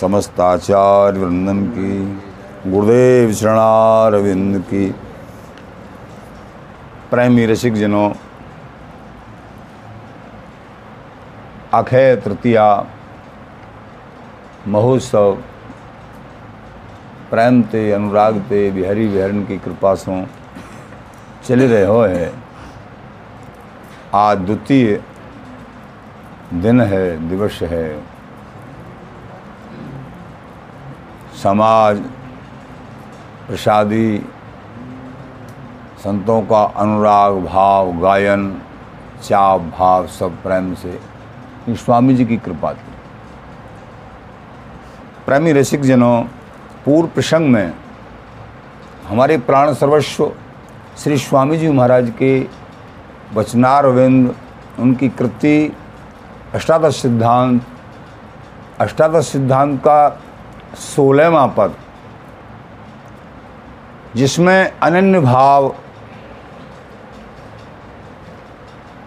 समस्त आचार्य वृंदन की, गुरुदेव शरणारविंद की। प्रेमी रसिक जनों अक्षय तृतीया, महोत्सव प्रेम ते अनुराग ते बिहारी विहरण की कृपा से चले रहे हो है। आज द्वितीय दिन है, दिवस है। समाज, प्रसादी, संतों का अनुराग, भाव, गायन चाप भाव, सब प्रेम से स्वामी जी की कृपा थी। प्रेमी रसिक जनों, पूर्व प्रसंग में हमारे प्राण सर्वस्व श्री स्वामी जी महाराज के वचनार वचनारविंद उनकी कृति, अष्टादश सिद्धांत अष्टादश सिद्धांत का सोलहवा पद, जिसमें अनन्य भाव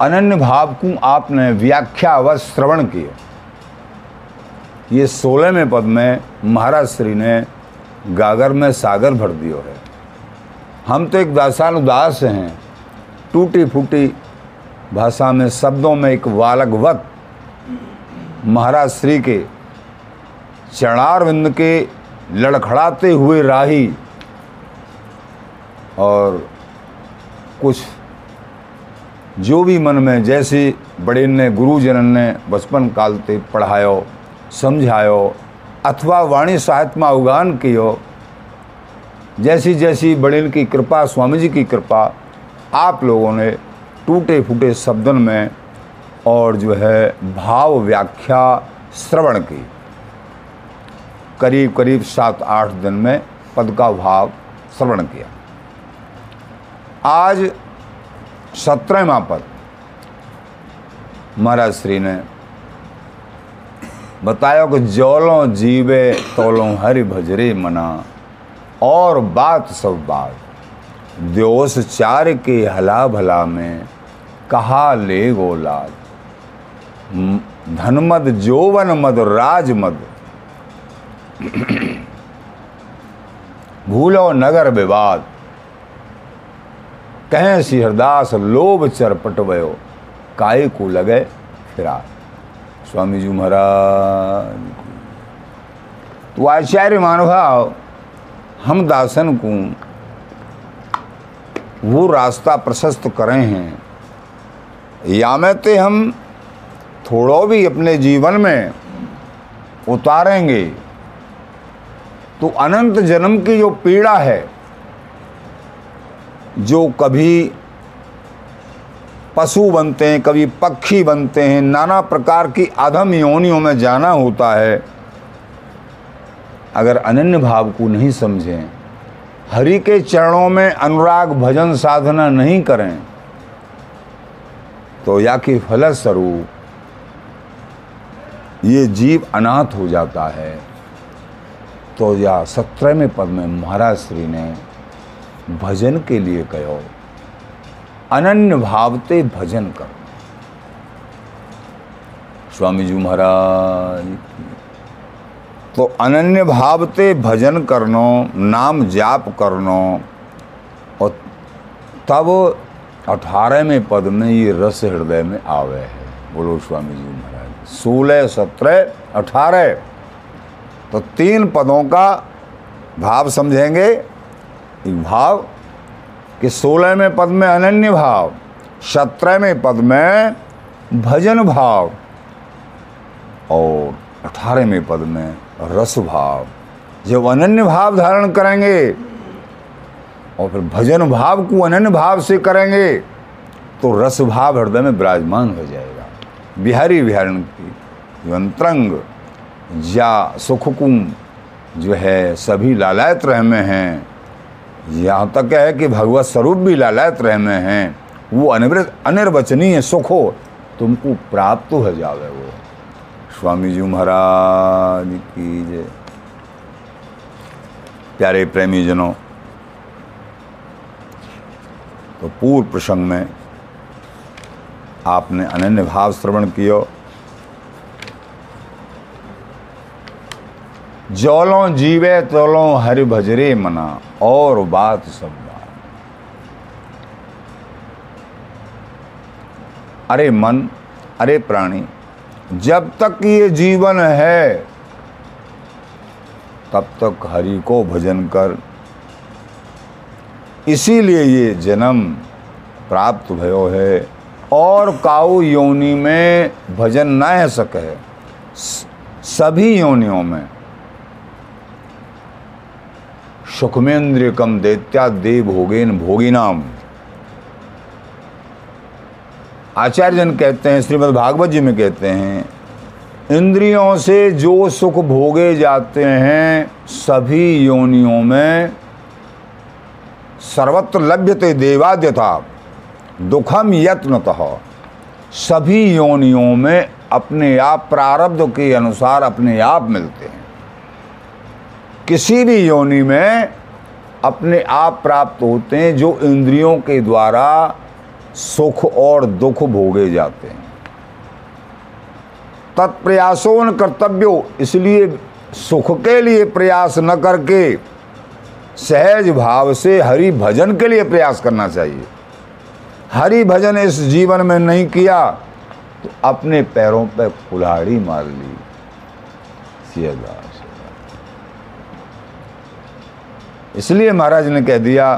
अनन्य भाव को आपने व्याख्या व श्रवण किया। ये सोलहवें पद में महाराज श्री ने गागर में सागर भर दियो है। हम तो एक दासानुदास हैं। टूटी फूटी भाषा में, शब्दों में एक बालकवत महाराज श्री के चरणारविंद के लड़खड़ाते हुए राही और कुछ जो भी मन में जैसे बड़े ने गुरुजन ने बचपन काल ते पढ़ायो, समझायो, अथवा वाणी साहित्य में अवगान कियो, जैसी जैसी बड़ेन की कृपा, स्वामी जी की कृपा आप लोगों ने टूटे फूटे शब्दन में और जो है भाव व्याख्या श्रवण की। करीब करीब सात आठ दिन में पद का भाव श्रवण किया। आज सत्रहवा पद महाराज श्री ने बताया कि जौलों जीवे तोलों हरि भजरे मना, और बात सब बात, द्योस चार के हला भला में कहा ले गोलाद धनमद जोवन मद राजमद भूलो नगर विवाद। कहें सिहरदास लोभ चरपटवयो काय को लगे फिरा स्वामी जी महाराज तो आचार्य मानुभाव हम दासन को। वो रास्ता प्रशस्त करें हैं। या में ते हम थोड़ो भी अपने जीवन में उतारेंगे। तो अनंत जन्म की जो पीड़ा है, जो कभी पशु बनते हैं, कभी पक्षी बनते हैं, नाना प्रकार की अधम योनियों में जाना होता है। अगर अनन्य भाव को नहीं समझें, हरि के चरणों में अनुराग भजन साधना नहीं करें तो या कि फलस्वरूप ये जीव अनाथ हो जाता है। तो या सत्रहवें पद में महाराज श्री ने भजन के लिए कहो, अनन्य भावते भजन करो। स्वामी जी महाराज तो अनन्य भावते भजन करनो, नाम जाप करनो, और तब अठारहवें पद में ये रस हृदय में आवे है। बोलो स्वामी जी महाराज, सोलह सत्रह अठारह। तो तीन पदों का भाव समझेंगे। भाव कि सोलहवें पद में अनन्य भाव सत्रहवें पद में भजन भाव और अठारहवें पद में रस भाव। जब अनन्य भाव धारण करेंगे और फिर भजन भाव को अनन्य भाव से करेंगे तो रस भाव हृदय में विराजमान हो जाएगा। बिहारी विहारण की अंतरंग या सुखकुम, जो है सभी लालायत रह में हैं। यहाँ तक है कि भगवत स्वरूप भी लालायत रह में हैं। वो अनिवृत, अनिर्वचनीय सुख हो, तुमको प्राप्त हो जावे वो। स्वामी जी महाराज की जय। प्यारे प्रेमी जनों तो पूर्व प्रसंग में आपने अनन्य भाव श्रवण कियो। जौलों जीवे तोलों हरि भजरे मना, और बात सब बात। अरे मन, अरे प्राणी, जब तक ये जीवन है, तब तक हरि को भजन कर। इसीलिए ये जन्म प्राप्त भयो है, और काऊ योनि में भजन न सके। सभी योनियों में। सुखमेंद्र कम दैत्या देव भोगेन भोगिनाम। आचार्य जन कहते हैं, श्रीमद् भागवत जी में कहते हैं, इंद्रियों से जो सुख भोगे जाते हैं, सभी योनियों में सर्वत्र लभ्यते देवाद्यथा, दुखम यत्नतः। सभी योनियों में अपने आप प्रारब्ध के अनुसार अपने आप मिलते हैं। किसी भी योनि में अपने आप प्राप्त होते हैं, जो इंद्रियों के द्वारा सुख और दुख भोगे जाते हैं। तत्प्रयासों कर्तव्यो, इसलिए सुख के लिए प्रयास न करके सहज भाव से हरि भजन के लिए प्रयास करना चाहिए। हरि भजन इस जीवन में नहीं किया तो अपने पैरों पर कुल्हाड़ी मार ली। सियादास इसलिए महाराज ने कह दिया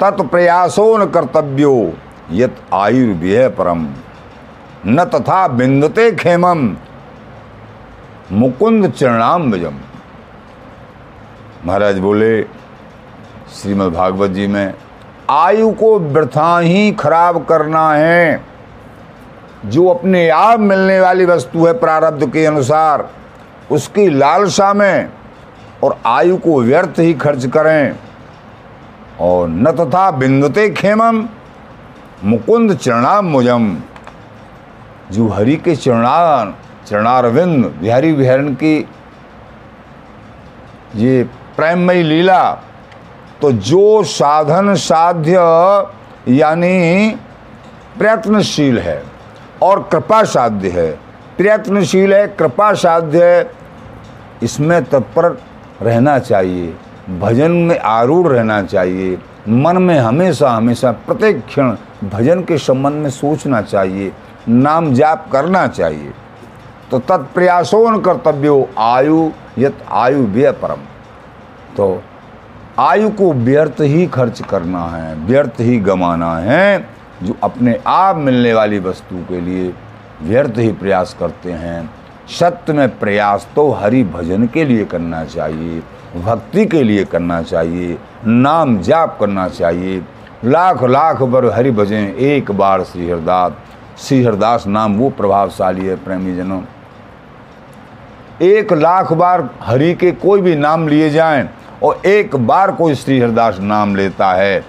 तत्प्रयासो न कर्तव्यो, यत आयुर्व्यय परम। न तथा बिंदते खेमम मुकुंद चरणाम भजम। महाराज बोले, श्रीमद् भागवत जी, में आयु को वृथा ही खराब करना है। जो अपने आप मिलने वाली वस्तु है प्रारब्ध के अनुसार, उसकी लालसा में और आयु को व्यर्थ ही खर्च करें। और न तथा बिंदुते खेमम, मुकुंद चरणाम मुजम। जो हरि के चरणार चरणारविंद, बिहारी विहरण की ये प्रेममयी लीला तो जो साधन साध्य, यानी प्रयत्नशील है और कृपा साध्य है। प्रयत्नशील है कृपा साध्य है इसमें तत्पर रहना चाहिए। भजन में आरूढ़ रहना चाहिए। मन में हमेशा हमेशा प्रत्येक क्षण भजन के संबंध में सोचना चाहिए। नाम जाप करना चाहिए। तो तत्प्रयासों कर्तव्यो आयु, यत आयु व्यय परम। तो आयु को व्यर्थ ही खर्च करना है, व्यर्थ ही गमाना है, जो अपने आप मिलने वाली वस्तु के लिए व्यर्थ ही प्रयास करते हैं। सत्य में प्रयास तो हरि भजन के लिए करना चाहिए, भक्ति के लिए करना चाहिए, नाम जाप करना चाहिए। लाख लाख बार हरि भजन एक बार श्री हरदास श्री हरदास नाम वो प्रभावशाली है प्रेमी जनों एक लाख बार हरि के कोई भी नाम लिए जाएँ और एक बार कोई श्री हरदास नाम लेता है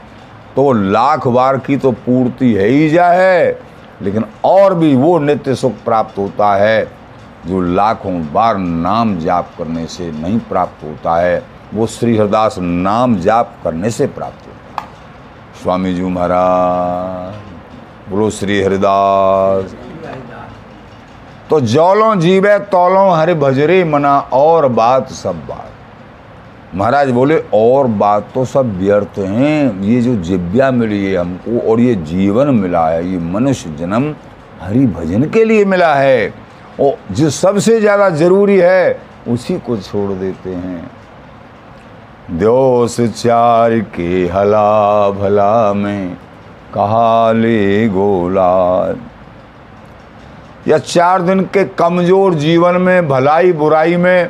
तो लाख बार की तो पूर्ति है ही जाए, लेकिन और भी वो नित्य सुख प्राप्त होता है। जो लाखों बार नाम जाप करने से नहीं प्राप्त होता है, वो श्री हरदास नाम जाप करने से प्राप्त होता है। स्वामी जी महाराज, बोलो श्री हरिदास। तो जौलों जीवे तौलों हरि भजरे मना, और बात सब बात। महाराज बोले, और बात तो सब व्यर्थ हैं, ये जो जिव्या मिली है हमको, और ये जीवन मिला है, ये मनुष्य जन्म हरि भजन के लिए मिला है। और जो सबसे ज़्यादा ज़रूरी है, उसी को छोड़ देते हैं। दोष चार के हला भला में कहा ले गोला या चार दिन के कमज़ोर जीवन में, भलाई बुराई में,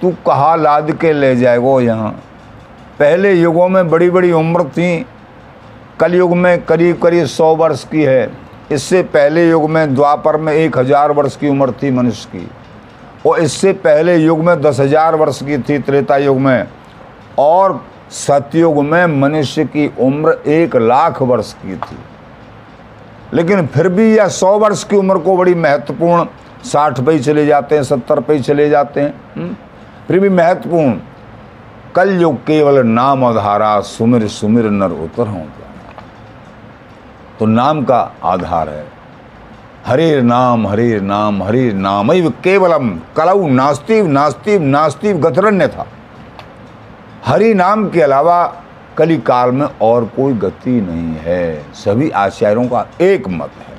तू कहा लाद के ले जाएगो यहाँ। पहले युगों में बड़ी बड़ी उम्र थी, कलयुग में करीब करीब सौ वर्ष की है। इससे पहले युग में द्वापर में एक हज़ार वर्ष की उम्र थी मनुष्य की, और इससे पहले युग में दस हज़ार वर्ष की थी त्रेता युग में, और सतयुग में मनुष्य की उम्र एक लाख वर्ष की थी। लेकिन फिर भी यह सौ वर्ष की उम्र को बड़ी महत्वपूर्ण, साठ पे ही चले जाते हैं, सत्तर पे ही चले जाते हैं फिर भी महत्वपूर्ण। कल युग केवल नाम अधारा सुमिर सुमिर नर उतर हो तो नाम का आधार है। हरे नाम हरे नाम हरे नाम। केवलम कलऊ नास्तिव नास्तिव नास्तिव गतरण्य था। हरि नाम के अलावा कली काल में और कोई गति नहीं है। सभी आचार्यों का एक मत है।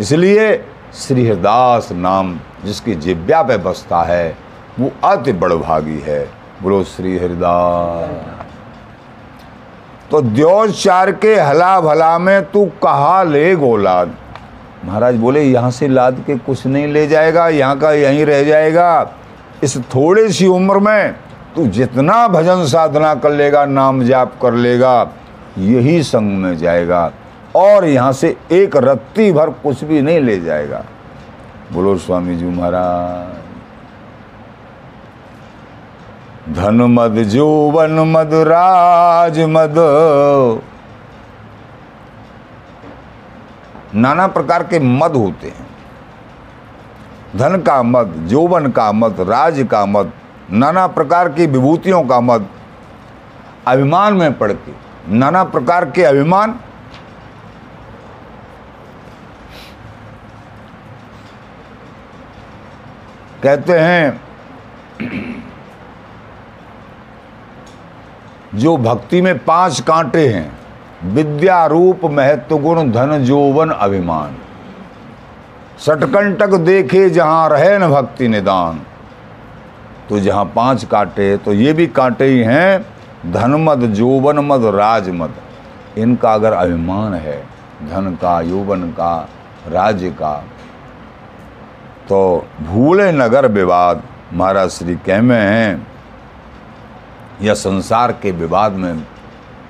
इसलिए श्री हरिदास नाम जिसकी जिव्या पे बसता है, वो अति बड़भागी है। बोलो श्री हरिदास तो द्योचार के हला भला में तू कहा ले गोलाद महाराज बोले, यहाँ से लाद के कुछ नहीं ले जाएगा, यहाँ का यहीं रह जाएगा। इस थोड़ी सी उम्र में तू जितना भजन साधना कर लेगा, नाम जाप कर लेगा, यही संग में जाएगा। और यहाँ से एक रत्ती भर कुछ भी नहीं ले जाएगा। बोलो, स्वामी जी महाराज धन मद जोवन मद राज मद। नाना प्रकार के मद होते हैं। धन का मद जोवन का मद, राज का मद, नाना प्रकार की विभूतियों का मद अभिमान में पड़ के नाना प्रकार के अभिमान कहते हैं जो भक्ति में पाँच कांटे हैं, विद्या रूप महत्व गुण धन जोवन अभिमान। सटकंटक देखे जहाँ रहे न भक्ति निदान। तो जहाँ पाँच कांटे तो ये भी कांटे ही हैं धन मद जोवन मद राज मद इनका अगर अभिमान है, धन का, यौवन का, राज्य का तो भूले नगर विवाद। महाराज श्री कह में हैं या संसार के विवाद में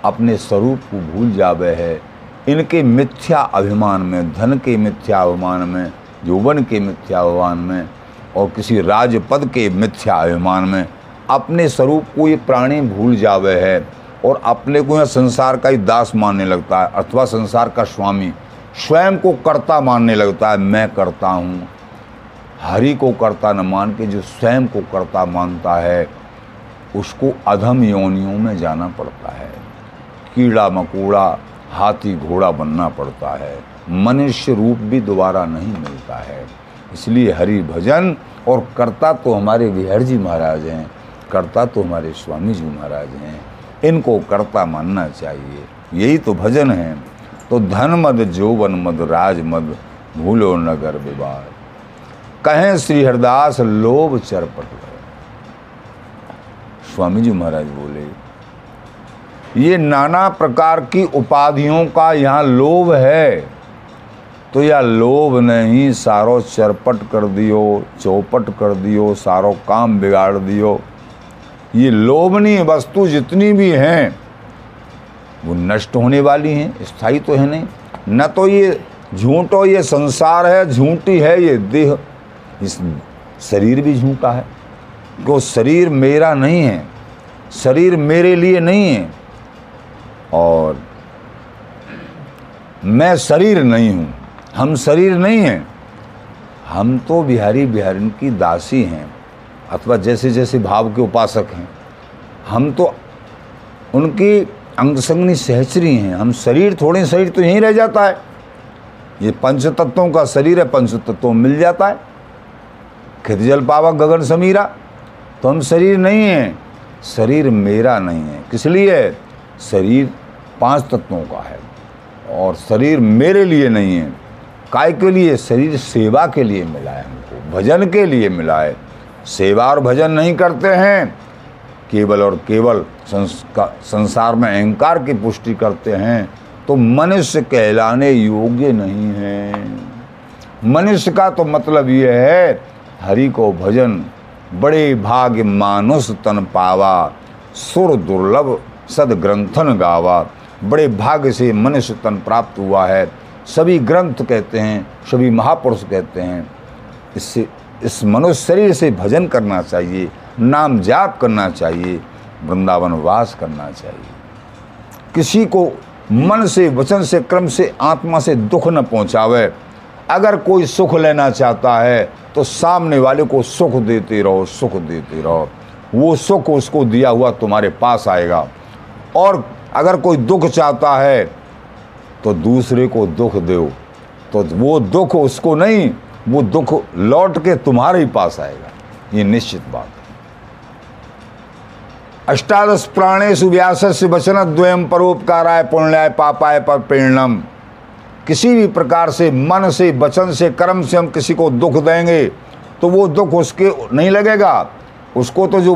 अपने स्वरूप को भूल जावे है, इनके मिथ्या अभिमान में, धन के मिथ्या अभिमान में, यौवन के मिथ्या अभिमान में और किसी राजपद के मिथ्या अभिमान में अपने स्वरूप को ये प्राणी भूल जावे है और अपने को यह संसार का ही दास मानने लगता है अथवा संसार का स्वामी स्वयं को कर्ता मानने लगता है, मैं करता हूँ। हरि को कर्ता न मान के जो स्वयं को कर्ता मानता है उसको अधम योनियों में जाना पड़ता है। कीड़ा मकोड़ा, हाथी घोड़ा बनना पड़ता है। मनुष्य रूप भी दोबारा नहीं मिलता है। इसलिए हरि भजन और कर्ता तो हमारे विहर जी महाराज हैं, कर्ता तो हमारे स्वामी जी महाराज हैं। इनको कर्ता मानना चाहिए। यही तो भजन है। तो धन मद जोवन मद राज मद भूलो नगर विवाद। कहें श्री हरदास, लोभ चरपट स्वामी जी महाराज बोले, ये नाना प्रकार की उपाधियों का यहाँ लोभ है तो यह लोभ नहीं सारो चरपट कर दियो, चौपट कर दियो, सारो काम बिगाड़ दियो। ये लोभनीय वस्तु जितनी भी हैं, वो नष्ट होने वाली हैं, स्थायी तो है नहीं। न तो ये झूठो ये संसार है, झूठी है, ये देह, इस शरीर भी झूठा है। वो शरीर मेरा नहीं है, शरीर मेरे लिए नहीं है और मैं शरीर नहीं हूँ, हम शरीर नहीं हैं। हम तो बिहारी बिहारी की दासी हैं, अथवा जैसे जैसे भाव के उपासक हैं। हम तो उनकी अंगसंगनी सहचरी हैं, हम शरीर थोड़े, शरीर तो यहीं रह जाता है। ये पंच तत्वों का शरीर है पंच तत्वों मिल जाता है। खेत जल पावक गगन समीरा तो हम शरीर नहीं हैं। शरीर मेरा नहीं है। किस लिए? शरीर पाँच तत्वों का है। और शरीर मेरे लिए नहीं है। काय के लिए? शरीर सेवा के लिए मिला है हमको। भजन के लिए मिला है। सेवा और भजन नहीं करते हैं। केवल और केवल संसार में अहंकार की पुष्टि करते हैं। तो मनुष्य कहलाने योग्य नहीं है। मनुष्य का तो मतलब यह है, हरि को भजन बड़े भाग्य मानुष तन पावा, सुर दुर्लभ सद ग्रंथन गावा। बड़े भाग्य से मनुष्य तन प्राप्त हुआ है। सभी ग्रंथ कहते हैं, सभी महापुरुष कहते हैं, इससे, इस मनुष्य शरीर से भजन करना चाहिए, नाम जाप करना चाहिए, वृंदावन वास करना चाहिए। किसी को मन से, वचन से, क्रम से, आत्मा से दुख न पहुंचावे। अगर कोई सुख लेना चाहता है तो सामने वाले को सुख देते रहो, सुख देते रहो। वो सुख उसको दिया हुआ तुम्हारे पास आएगा। और अगर कोई दुख चाहता है तो दूसरे को दुख दो। तो वो दुख उसको नहीं, वो दुख लौट के तुम्हारे ही पास आएगा। ये निश्चित बात है। अष्टादश प्राणेशु व्यास से वचन द्वयम परोपकाराय पुण्याय पापाय पर प्रेरणम। किसी भी प्रकार से, मन से, वचन से, कर्म से हम किसी को दुख देंगे तो वो दुख उसके नहीं लगेगा। उसको तो जो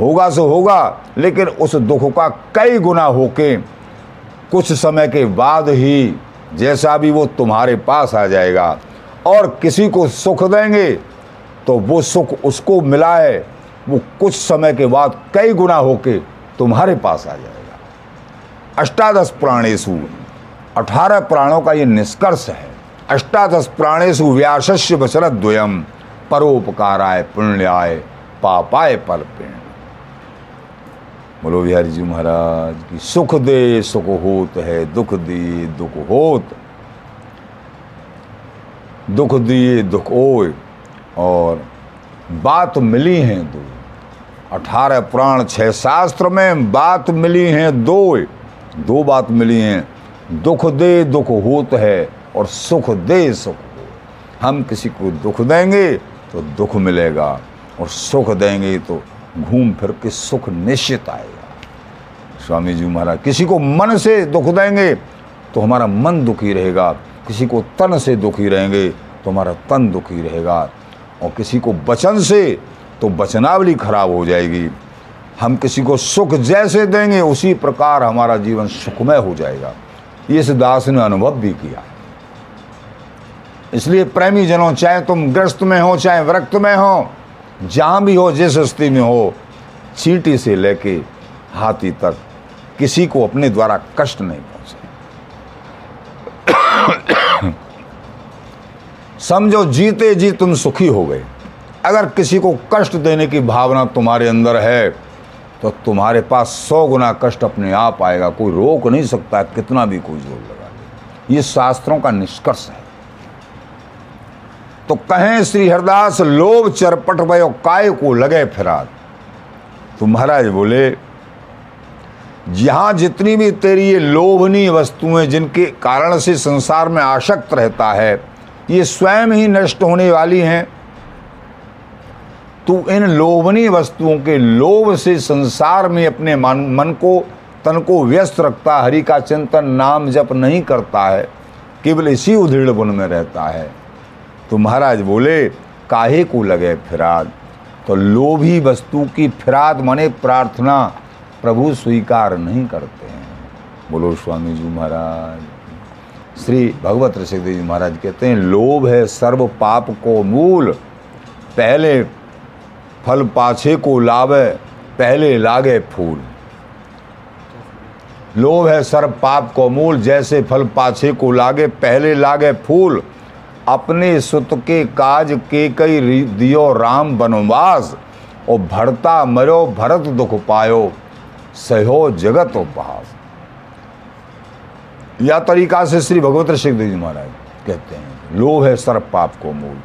होगा सो होगा, लेकिन उस दुख का कई गुना होके कुछ समय के बाद ही जैसा भी वो तुम्हारे पास आ जाएगा और किसी को सुख देंगे तो वो सुख उसको मिला है। वो कुछ समय के बाद कई गुना होके तुम्हारे पास आ जाएगा। अष्टादश प्राणेशु अठारह प्राणों का ये निष्कर्ष है। अष्टादश प्राणेशु व्यासस्य वचन द्वयम परोपकाराय पुण्याय, पापाय पर पेण बोलो बिहारी जी महाराज की सुख दे, सुख होत है, दुख दे, दुख होत। दुख दिए दुख ओय और बात मिली हैं दो। अठारह प्राण छह शास्त्र में बात मिली हैं दो। दो बात मिली हैं दुख दे दुख होत है और सुख दे सुख हो। हम किसी को दुख देंगे तो दुख मिलेगा और सुख देंगे तो घूम फिर के सुख निश्चित आएगा। स्वामी जी महाराज, किसी को मन से दुख देंगे तो हमारा मन दुखी रहेगा। किसी को तन से दुखी रहेंगे तो हमारा तन दुखी रहेगा। और किसी को वचन से तो वचनावली खराब हो जाएगी। हम किसी को सुख जैसे देंगे उसी प्रकार हमारा जीवन सुखमय हो जाएगा। इस दास ने अनुभव भी किया। इसलिए प्रेमी जनों, चाहे तुम ग्रस्त में हो, चाहे वृक्त में हो, जहाँ भी हो, जिस स्थिति में हो, चींटी से लेके हाथी तक किसी को अपने द्वारा कष्ट नहीं पहुँचे। समझो, जीते जी तुम सुखी हो गए। अगर किसी को कष्ट देने की भावना तुम्हारे अंदर है तो तुम्हारे पास सौ गुना कष्ट अपने आप आएगा, कोई रोक नहीं सकता, कितना भी कोई ज़ोर लगा ले ये शास्त्रों का निष्कर्ष है। तो कहें श्री हरदास, लोभ चरपट भयो काय को लगे फिराद। तो महाराज बोले जहाँ जितनी भी तेरी ये लोभनीय वस्तुएँ जिनके कारण से संसार में आसक्त रहता है, ये स्वयं ही नष्ट होने वाली हैं। तू इन लोभनीय वस्तुओं के लोभ से संसार में अपने मन मन को, तन को व्यस्त रखता हरि का चिंतन नाम जप नहीं करता है। केवल इसी उधेड़ बुन में रहता है। तो महाराज बोले, काहे को लगे फिराद? तो लोभी वस्तु की फिराद मने प्रार्थना प्रभु स्वीकार नहीं करते हैं। बोलो स्वामी जी महाराज। श्री भगवत ऋषिदेव जी महाराज कहते हैं, लोभ है सर्व पाप को मूल। पहले फल पाछे को लावे, पहले लागे फूल। लोभ है सर्व पाप को मूल, जैसे फल पाछे को लागे, पहले लागे फूल। अपने सुत के काज के कई दियो राम बनवास, और भरता मरो भरत दुख पायो, सहो जगत उपहास या तरीका से श्री भगवत ऋषिदेव जी महाराज कहते हैं, लोभ है सर्व पाप को मूल।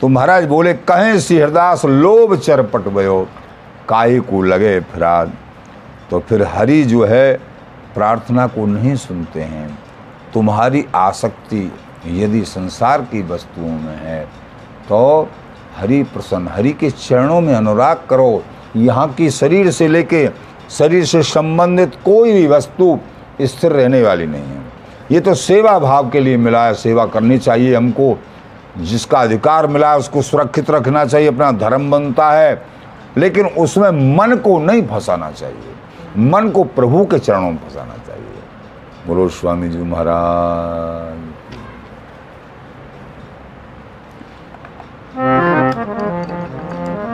तो महाराज बोले, कहें श्री हरदास लोभ चरपट भयो काय को लगे फिराद। तो फिर हरि जो है, प्रार्थना को नहीं सुनते हैं। तुम्हारी आसक्ति यदि संसार की वस्तुओं में है तो हरि प्रसन्न, हरि के चरणों में अनुराग करो। यहाँ की शरीर से लेके शरीर से संबंधित कोई भी वस्तु स्थिर रहने वाली नहीं है। ये तो सेवा भाव के लिए मिला है, सेवा करनी चाहिए हमको। जिसका अधिकार मिला है, उसको सुरक्षित रखना चाहिए, अपना धर्म बनता है। लेकिन उसमें मन को नहीं फंसाना चाहिए। मन को प्रभु के चरणों में फंसाना चाहिए। बोलो, स्वामी जी महाराज